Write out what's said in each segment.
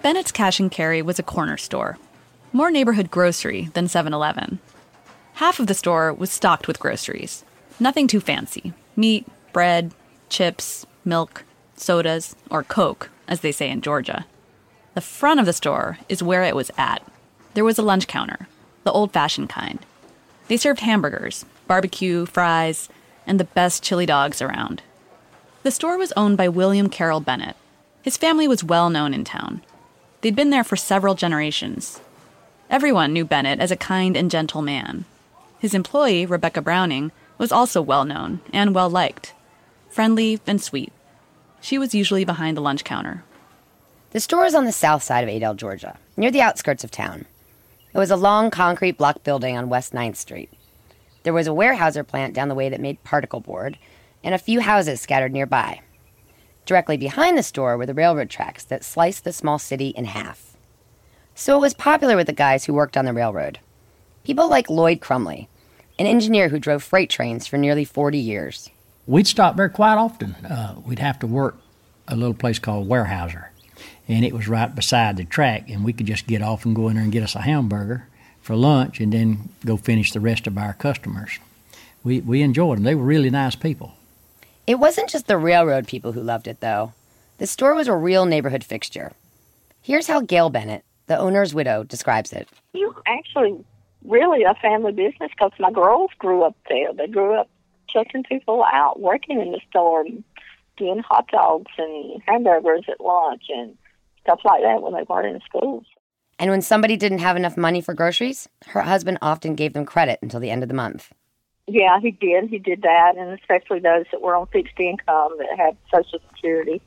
Bennett's Cash and Carry was a corner store, more neighborhood grocery than 7 Eleven. Half of the store was stocked with groceries. Nothing too fancy meat, bread, chips, milk, sodas, or Coke, as they say in Georgia. The front of the store is where it was at. There was a lunch counter, the old fashioned kind. They served hamburgers, barbecue, fries, and the best chili dogs around. The store was owned by William Carroll Bennett. His family was well known in town. They'd been there for several generations. Everyone knew Bennett as a kind and gentle man. His employee, Rebecca Browning, was also well known and well liked, friendly and sweet. She was usually behind the lunch counter. The store is on the south side of Adel, Georgia, near the outskirts of town. It was a long concrete block building on West 9th Street. There was a Weyerhaeuser plant down the way that made particle board, and a few houses scattered nearby. Directly behind the store were the railroad tracks that sliced the small city in half. So it was popular with the guys who worked on the railroad. People like Lloyd Crumley, an engineer who drove freight trains for nearly 40 years. We'd stop there quite often. Uh, we'd have to work a little place called Weyerhaeuser, and it was right beside the track, and we could just get off and go in there and get us a hamburger for lunch and then go finish the rest of our customers. We, we enjoyed them. They were really nice people. It wasn't just the railroad people who loved it, though. The store was a real neighborhood fixture. Here's how Gail Bennett, the owner's widow, describes it. You actually really a family business because my girls grew up there. They grew up checking people out, working in the store, doing hot dogs and hamburgers at lunch and stuff like that when they weren't in school. And when somebody didn't have enough money for groceries, her husband often gave them credit until the end of the month. Yeah, he did. He did that, and especially those that were on fixed income that had Social Security,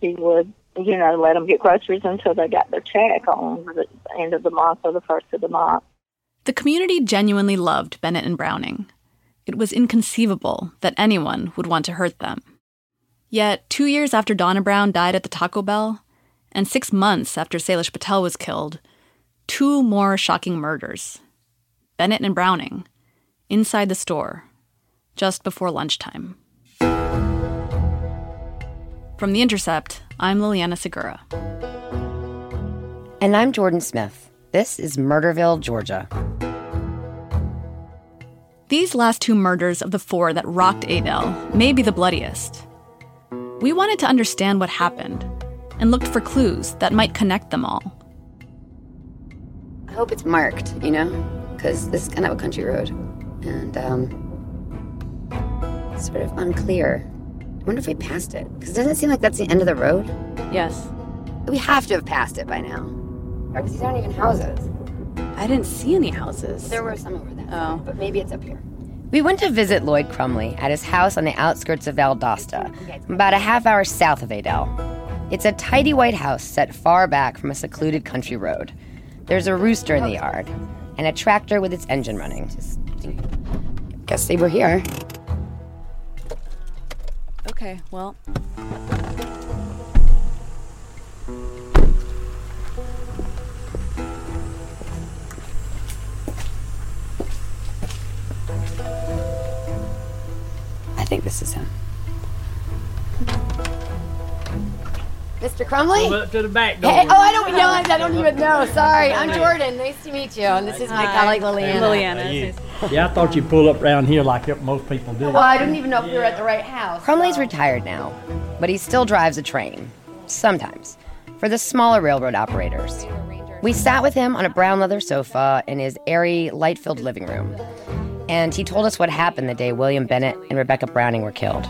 he would, you know, let them get groceries until they got their check on the end of the month or the first of the month. The community genuinely loved Bennett and Browning. It was inconceivable that anyone would want to hurt them. Yet, two years after Donna Brown died at the Taco Bell, and six months after Salish Patel was killed, two more shocking murders. Bennett and Browning, inside the store, just before lunchtime. From The Intercept, I'm Liliana Segura. And I'm Jordan Smith. This is Murderville, Georgia. These last two murders of the four that rocked Adel may be the bloodiest. We wanted to understand what happened and looked for clues that might connect them all. I hope it's marked, you know, because this is kind of a country road. And, um, sort of unclear. I wonder if we passed it, because it doesn't seem like that's the end of the road. Yes. We have to have passed it by now. Because these aren't even houses. I didn't see any houses. There were some over there. Oh. But maybe it's up here. We went to visit Lloyd Crumley at his house on the outskirts of Valdosta, about a half hour south of Adel. It's a tidy white house set far back from a secluded country road. There's a rooster in the yard, and a tractor with its engine running. Just guess they were here. Okay, well. I think this is him. Mr. Crumley? up to the back door. Hey, oh, I don't know. I don't even know. Sorry. I'm Jordan. Nice to meet you. And this is my colleague Liliana. Liliana. Yeah, I thought you'd pull up around here like most people do. Well, I didn't even know if we were at the right house. Crumley's retired now, but he still drives a train. Sometimes. For the smaller railroad operators. We sat with him on a brown leather sofa in his airy, light filled living room. And he told us what happened the day William Bennett and Rebecca Browning were killed.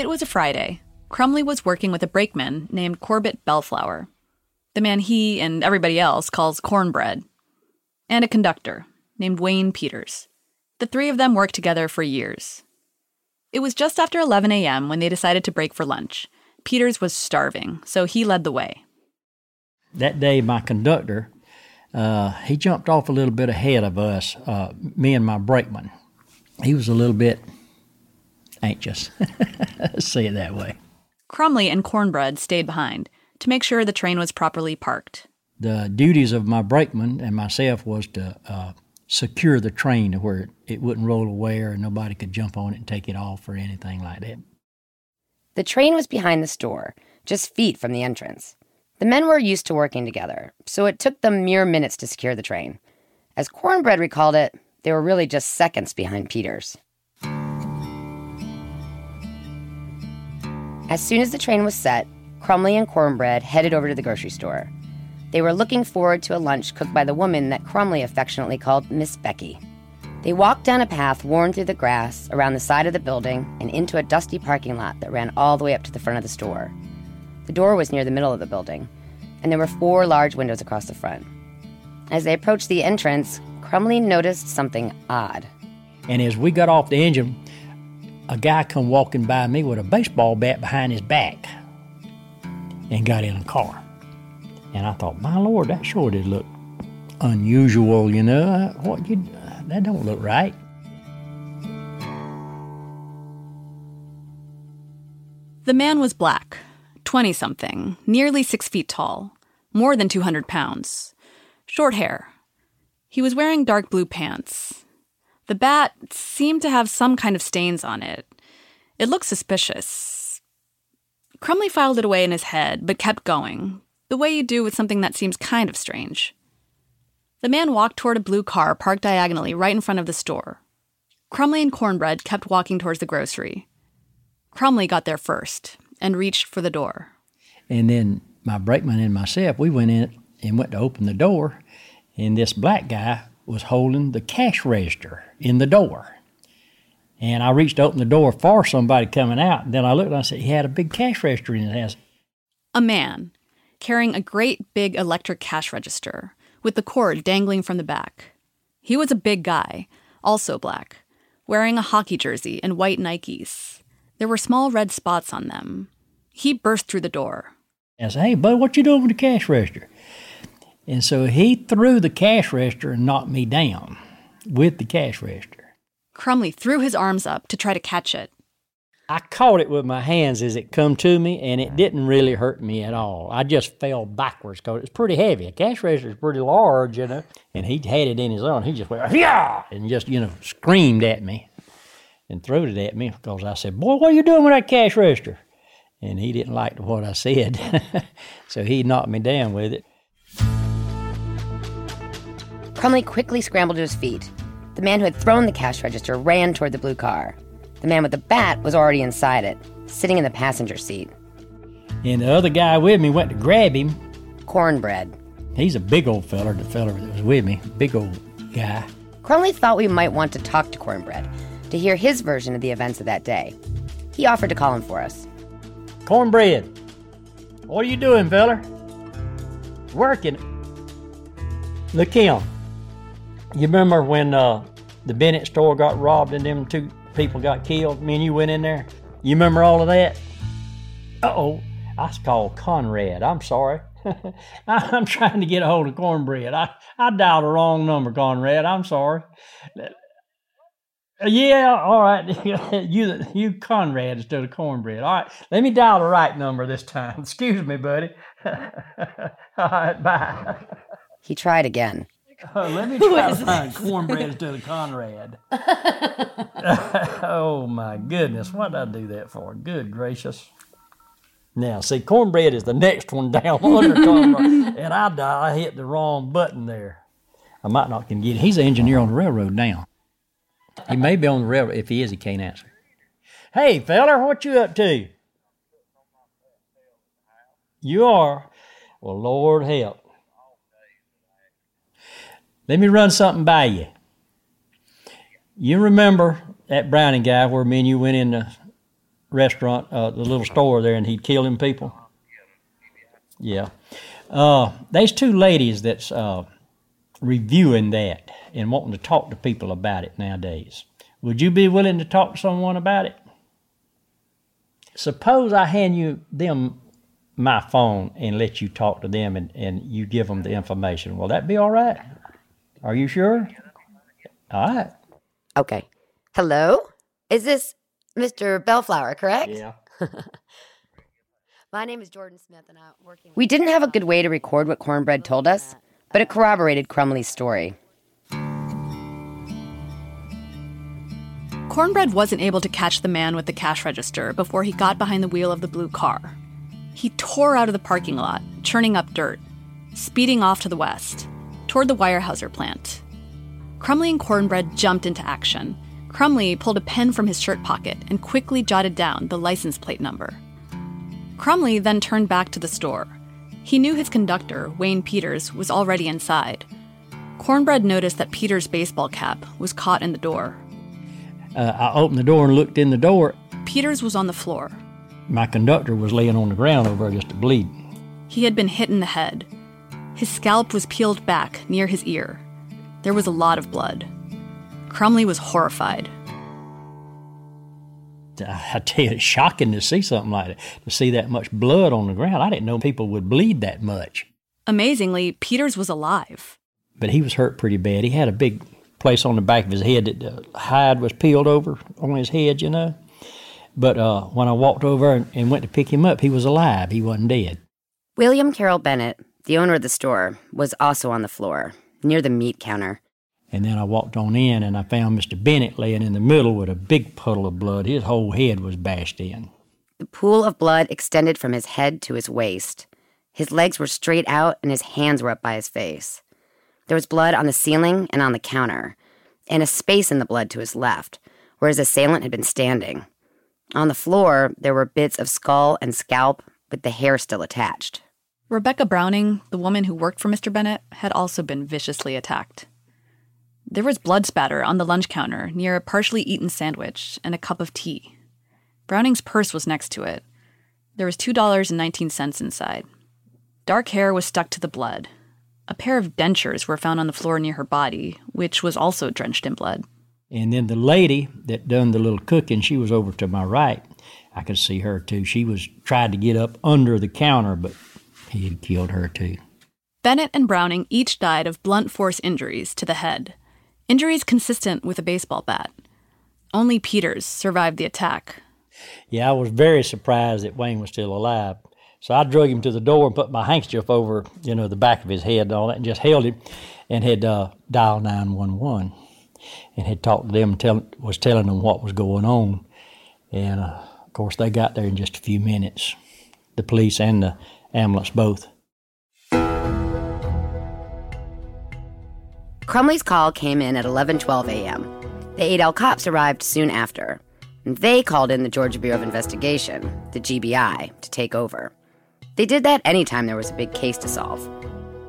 It was a Friday. Crumley was working with a brakeman named Corbett Bellflower, the man he and everybody else calls cornbread, and a conductor named Wayne Peters. The three of them worked together for years. It was just after 11 a.m. when they decided to break for lunch, Peters was starving, so he led the way. That day, my conductor, uh, he jumped off a little bit ahead of us, uh, me and my brakeman. He was a little bit anxious, say it that way. Crumley and Cornbread stayed behind to make sure the train was properly parked. The duties of my brakeman and myself was to uh, secure the train to where it wouldn't roll away or nobody could jump on it and take it off or anything like that. The train was behind the store, just feet from the entrance. The men were used to working together, so it took them mere minutes to secure the train. As Cornbread recalled it, they were really just seconds behind Peters. As soon as the train was set, Crumley and Cornbread headed over to the grocery store. They were looking forward to a lunch cooked by the woman that Crumley affectionately called Miss Becky. They walked down a path worn through the grass around the side of the building and into a dusty parking lot that ran all the way up to the front of the store. The door was near the middle of the building, and there were four large windows across the front. As they approached the entrance, Crumley noticed something odd. And as we got off the engine, a guy come walking by me with a baseball bat behind his back and got in a car. And I thought, my lord, that sure did look unusual, you know. Uh, what you uh, that don't look right. The man was black, 20 something, nearly six feet tall, more than 200 pounds, short hair. He was wearing dark blue pants. The bat seemed to have some kind of stains on it. It looked suspicious. Crumley filed it away in his head, but kept going, the way you do with something that seems kind of strange. The man walked toward a blue car parked diagonally right in front of the store. Crumley and Cornbread kept walking towards the grocery. Crumley got there first and reached for the door. And then my brakeman and myself, we went in and went to open the door, and this black guy was holding the cash register in the door. And I reached to open the door for somebody coming out. And then I looked and I said, he had a big cash register in his hands. A man carrying a great big electric cash register with the cord dangling from the back. He was a big guy, also black, wearing a hockey jersey and white Nikes. There were small red spots on them. He burst through the door. I said, Hey, bud, what you doing with the cash register? And so he threw the cash register and knocked me down with the cash register. Crumley threw his arms up to try to catch it. I caught it with my hands as it come to me, and it didn't really hurt me at all. I just fell backwards because it's pretty heavy. A cash register is pretty large, you know. And he had it in his own. He just went, yeah, and just, you know, screamed at me and threw it at me because I said, boy, what are you doing with that cash register? And he didn't like what I said. so he knocked me down with it. Crumley quickly scrambled to his feet. The man who had thrown the cash register ran toward the blue car. The man with the bat was already inside it, sitting in the passenger seat. And the other guy with me went to grab him. Cornbread. He's a big old feller, the feller that was with me, big old guy. Crumley thought we might want to talk to Cornbread to hear his version of the events of that day. He offered to call him for us. Cornbread, what are you doing, feller? Working. Look him. You remember when uh, the Bennett store got robbed and them two people got killed. Me and you went in there. You remember all of that? Uh oh, I called Conrad. I'm sorry. I'm trying to get a hold of cornbread. I, I dialed the wrong number, Conrad. I'm sorry. Yeah, all right. you you Conrad instead of cornbread. All right. Let me dial the right number this time. Excuse me, buddy. all right, bye. He tried again. Uh, let me try to find cornbread instead of Conrad. oh my goodness, what did I do that for? Good gracious. Now, see, cornbread is the next one down under Conrad, and I I hit the wrong button there. I might not can get it. He's an engineer on the railroad now. He may be on the railroad. If he is, he can't answer. Hey, feller, what you up to? You are? Well, Lord help. Let me run something by you. You remember that Browning guy where me and you went in the restaurant, uh, the little store there, and he'd kill them people? Yeah. Uh, there's two ladies that's uh, reviewing that and wanting to talk to people about it nowadays. Would you be willing to talk to someone about it? suppose I hand you them my phone and let you talk to them and, and you give them the information. Will that be all right? Are you sure? All right. Okay. Hello? Is this Mr. Bellflower, correct? Yeah. My name is Jordan Smith, and I'm working. We didn't have a good way to record what Cornbread told us, but it corroborated Crumley's story. Cornbread wasn't able to catch the man with the cash register before he got behind the wheel of the blue car. He tore out of the parking lot, churning up dirt, speeding off to the west, toward the Weyerhaeuser plant. Crumley and Cornbread jumped into action. Crumley pulled a pen from his shirt pocket and quickly jotted down the license plate number. Crumley then turned back to the store. He knew his conductor, Wayne Peters, was already inside. Cornbread noticed that Peters' baseball cap was caught in the door. Uh, I opened the door and looked in the door. Peters was on the floor. My conductor was laying on the ground over there just bleeding. He had been hit in the head. His scalp was peeled back near his ear. There was a lot of blood. Crumley was horrified. I tell you, it's shocking to see something like that, to see that much blood on the ground. I didn't know people would bleed that much. Amazingly, Peters was alive. But he was hurt pretty bad. He had a big place on the back of his head that the hide was peeled over on his head, you know. But uh, when I walked over and, and went to pick him up, he was alive. He wasn't dead. William Carroll Bennett, the owner of the store, was also on the floor, near the meat counter. And then I walked on in and I found Mr. Bennett laying in the middle with a big puddle of blood. His whole head was bashed in. The pool of blood extended from his head to his waist. His legs were straight out and his hands were up by his face. There was blood on the ceiling and on the counter, and a space in the blood to his left, where his assailant had been standing. On the floor, there were bits of skull and scalp with the hair still attached. Rebecca Browning, the woman who worked for Mr. Bennett, had also been viciously attacked. There was blood spatter on the lunch counter near a partially eaten sandwich and a cup of tea. Browning's purse was next to it. There was $2.19 inside. Dark hair was stuck to the blood. A pair of dentures were found on the floor near her body, which was also drenched in blood. And then the lady that done the little cooking, she was over to my right. I could see her too. She was tried to get up under the counter, but he had killed her too. Bennett and Browning each died of blunt force injuries to the head, injuries consistent with a baseball bat. Only Peters survived the attack. Yeah, I was very surprised that Wayne was still alive. So I drug him to the door and put my handkerchief over, you know, the back of his head and all that, and just held him, and had uh, dialed nine one one, and had talked to them, and tell, was telling them what was going on, and uh, of course they got there in just a few minutes, the police and the ambulance both. Crumley's call came in at 11:12 a.m. The Adel cops arrived soon after. And they called in the Georgia Bureau of Investigation, the GBI, to take over. They did that anytime there was a big case to solve.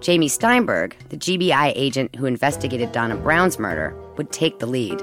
Jamie Steinberg, the GBI agent who investigated Donna Brown's murder, would take the lead.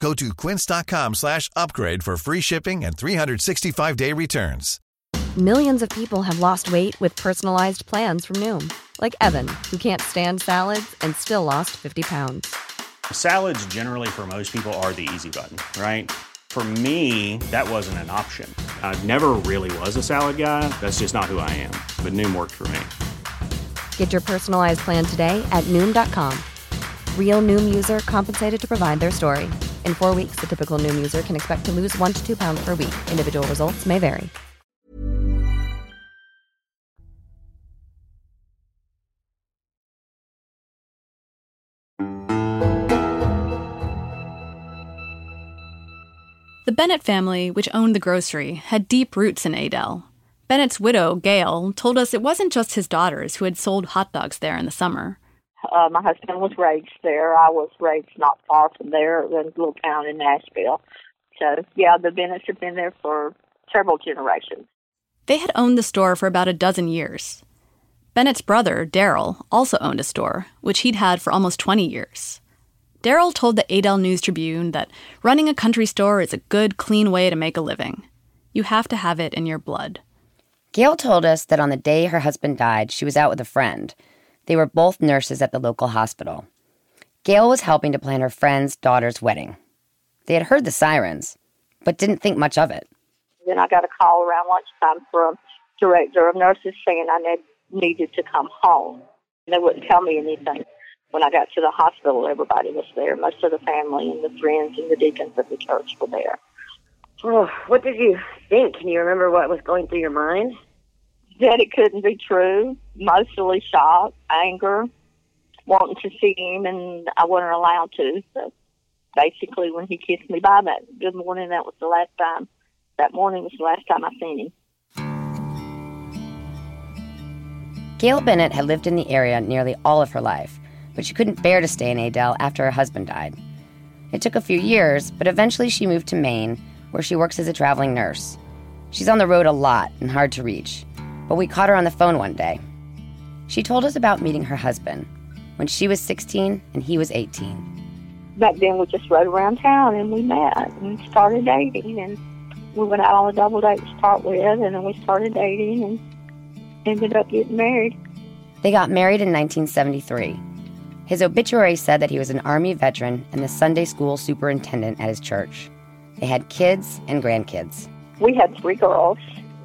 Go to quince.com slash upgrade for free shipping and 365-day returns. Millions of people have lost weight with personalized plans from Noom, like Evan, who can't stand salads and still lost 50 pounds. Salads, generally, for most people, are the easy button, right? For me, that wasn't an option. I never really was a salad guy. That's just not who I am. But Noom worked for me. Get your personalized plan today at Noom.com. Real Noom user compensated to provide their story. In four weeks, the typical Noom user can expect to lose one to two pounds per week. Individual results may vary. The Bennett family, which owned the grocery, had deep roots in Adel. Bennett's widow, Gail, told us it wasn't just his daughters who had sold hot dogs there in the summer. Uh, my husband was raised there. I was raised not far from there in a little town in Nashville. So, yeah, the Bennett's have been there for several generations. They had owned the store for about a dozen years. Bennett's brother, Daryl, also owned a store, which he'd had for almost 20 years. Daryl told the Adel News Tribune that running a country store is a good, clean way to make a living. You have to have it in your blood. Gail told us that on the day her husband died, she was out with a friend. They were both nurses at the local hospital. Gail was helping to plan her friend's daughter's wedding. They had heard the sirens, but didn't think much of it. Then I got a call around lunchtime from director of nurses saying I needed to come home. They wouldn't tell me anything. When I got to the hospital, everybody was there. Most of the family and the friends and the deacons of the church were there. Oh, what did you think? Can you remember what was going through your mind? That it couldn't be true. Mostly shock, anger, wanting to see him, and I wasn't allowed to. So basically, when he kissed me bye that good morning, that was the last time. That morning was the last time I seen him. Gail Bennett had lived in the area nearly all of her life, but she couldn't bear to stay in Adel after her husband died. It took a few years, but eventually she moved to Maine, where she works as a traveling nurse. She's on the road a lot and hard to reach, but we caught her on the phone one day. She told us about meeting her husband when she was 16 and he was 18. Back then, we just rode around town and we met and started dating. And we went out on a double date to start with, and then we started dating and ended up getting married. They got married in 1973. His obituary said that he was an Army veteran and the Sunday school superintendent at his church. They had kids and grandkids. We had three girls,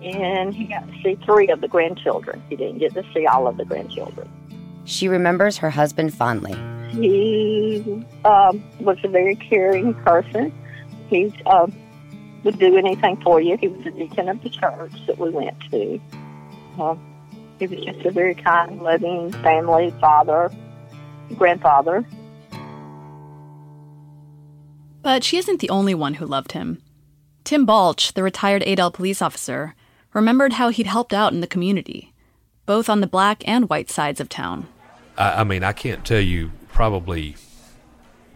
and he got to see three of the grandchildren. He didn't get to see all of the grandchildren. She remembers her husband fondly. He um, was a very caring person. He uh, would do anything for you. He was a deacon of the church that we went to. Uh, he was just a very kind, loving family father, grandfather. But she isn't the only one who loved him. Tim Balch, the retired Adel police officer, remembered how he'd helped out in the community, both on the black and white sides of town. I, I mean, I can't tell you probably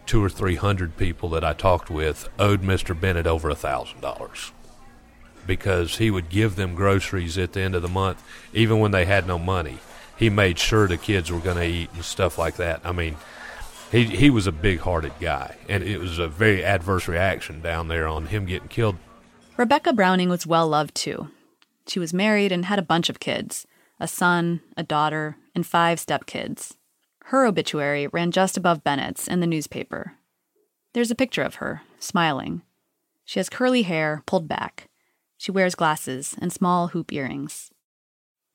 two or three hundred people that I talked with owed Mr. Bennett over a thousand dollars because he would give them groceries at the end of the month, even when they had no money. He made sure the kids were going to eat and stuff like that. I mean, he he was a big-hearted guy, and it was a very adverse reaction down there on him getting killed. Rebecca Browning was well loved too. She was married and had a bunch of kids a son, a daughter, and five stepkids. Her obituary ran just above Bennett's in the newspaper. There's a picture of her, smiling. She has curly hair pulled back. She wears glasses and small hoop earrings.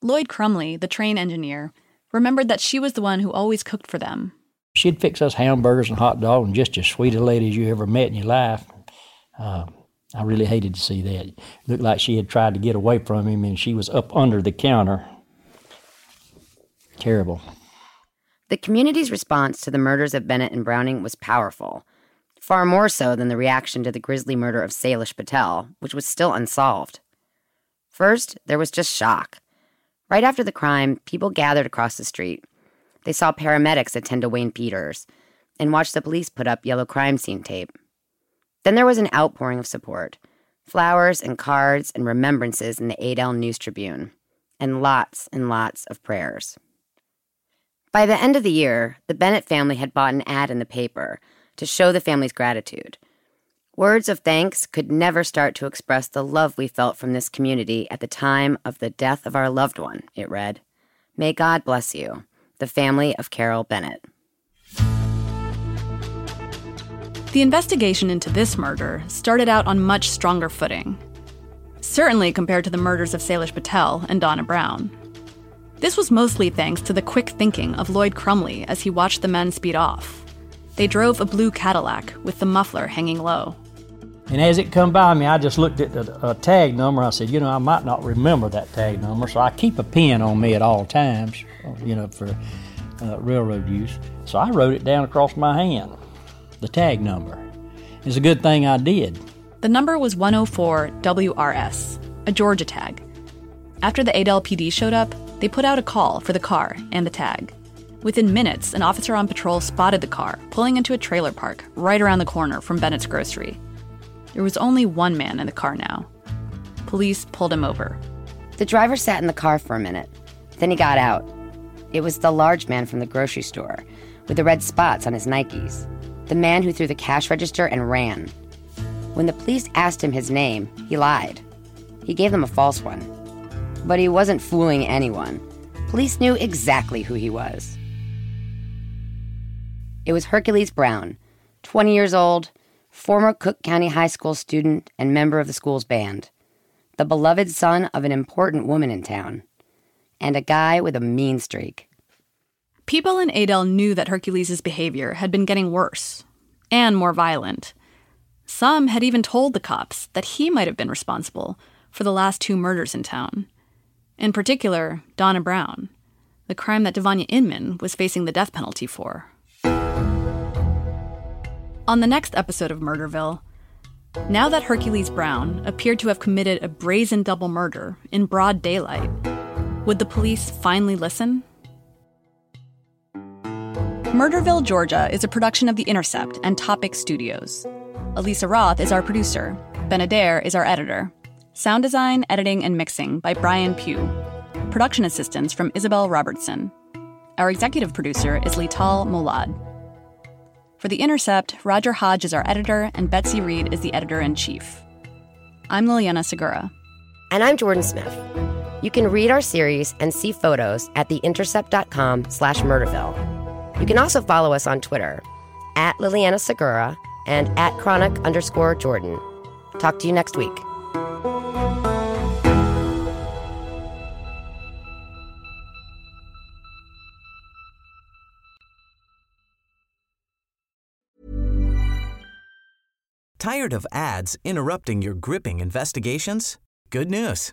Lloyd Crumley, the train engineer, remembered that she was the one who always cooked for them. She'd fix us hamburgers and hot dogs and just as sweet a lady as you ever met in your life. Uh, I really hated to see that. It looked like she had tried to get away from him and she was up under the counter. Terrible. The community's response to the murders of Bennett and Browning was powerful, far more so than the reaction to the grisly murder of Salish Patel, which was still unsolved. First, there was just shock. Right after the crime, people gathered across the street. They saw paramedics attend to Wayne Peters and watched the police put up yellow crime scene tape. Then there was an outpouring of support flowers and cards and remembrances in the Adel News Tribune, and lots and lots of prayers. By the end of the year, the Bennett family had bought an ad in the paper to show the family's gratitude. Words of thanks could never start to express the love we felt from this community at the time of the death of our loved one, it read. May God bless you, the family of Carroll Bennett. The investigation into this murder started out on much stronger footing, certainly compared to the murders of Salish Patel and Donna Brown. This was mostly thanks to the quick thinking of Lloyd Crumley as he watched the men speed off. They drove a blue Cadillac with the muffler hanging low. And as it come by me, I just looked at the uh, tag number. I said, you know, I might not remember that tag number, so I keep a pen on me at all times, you know, for uh, railroad use. So I wrote it down across my hand the tag number. It's a good thing I did. The number was 104 WRS, a Georgia tag. After the Adel PD showed up, they put out a call for the car and the tag. Within minutes, an officer on patrol spotted the car pulling into a trailer park right around the corner from Bennett's grocery. There was only one man in the car now. Police pulled him over. The driver sat in the car for a minute. Then he got out. It was the large man from the grocery store, with the red spots on his Nikes. The man who threw the cash register and ran. When the police asked him his name, he lied. He gave them a false one. But he wasn't fooling anyone. Police knew exactly who he was. It was Hercules Brown, 20 years old, former Cook County High School student and member of the school's band, the beloved son of an important woman in town, and a guy with a mean streak. People in Adel knew that Hercules' behavior had been getting worse and more violent. Some had even told the cops that he might have been responsible for the last two murders in town. In particular, Donna Brown, the crime that Devonia Inman was facing the death penalty for. On the next episode of Murderville, now that Hercules Brown appeared to have committed a brazen double murder in broad daylight, would the police finally listen? Murderville, Georgia is a production of The Intercept and Topic Studios. Elisa Roth is our producer. Ben Adair is our editor. Sound design, editing, and mixing by Brian Pugh. Production assistance from Isabel Robertson. Our executive producer is Lital Molad. For The Intercept, Roger Hodge is our editor, and Betsy Reed is the editor in chief. I'm Liliana Segura. And I'm Jordan Smith. You can read our series and see photos at theintercept.com slash murderville. You can also follow us on Twitter at Liliana Segura and at chronic underscore Jordan. Talk to you next week. Tired of ads interrupting your gripping investigations? Good news.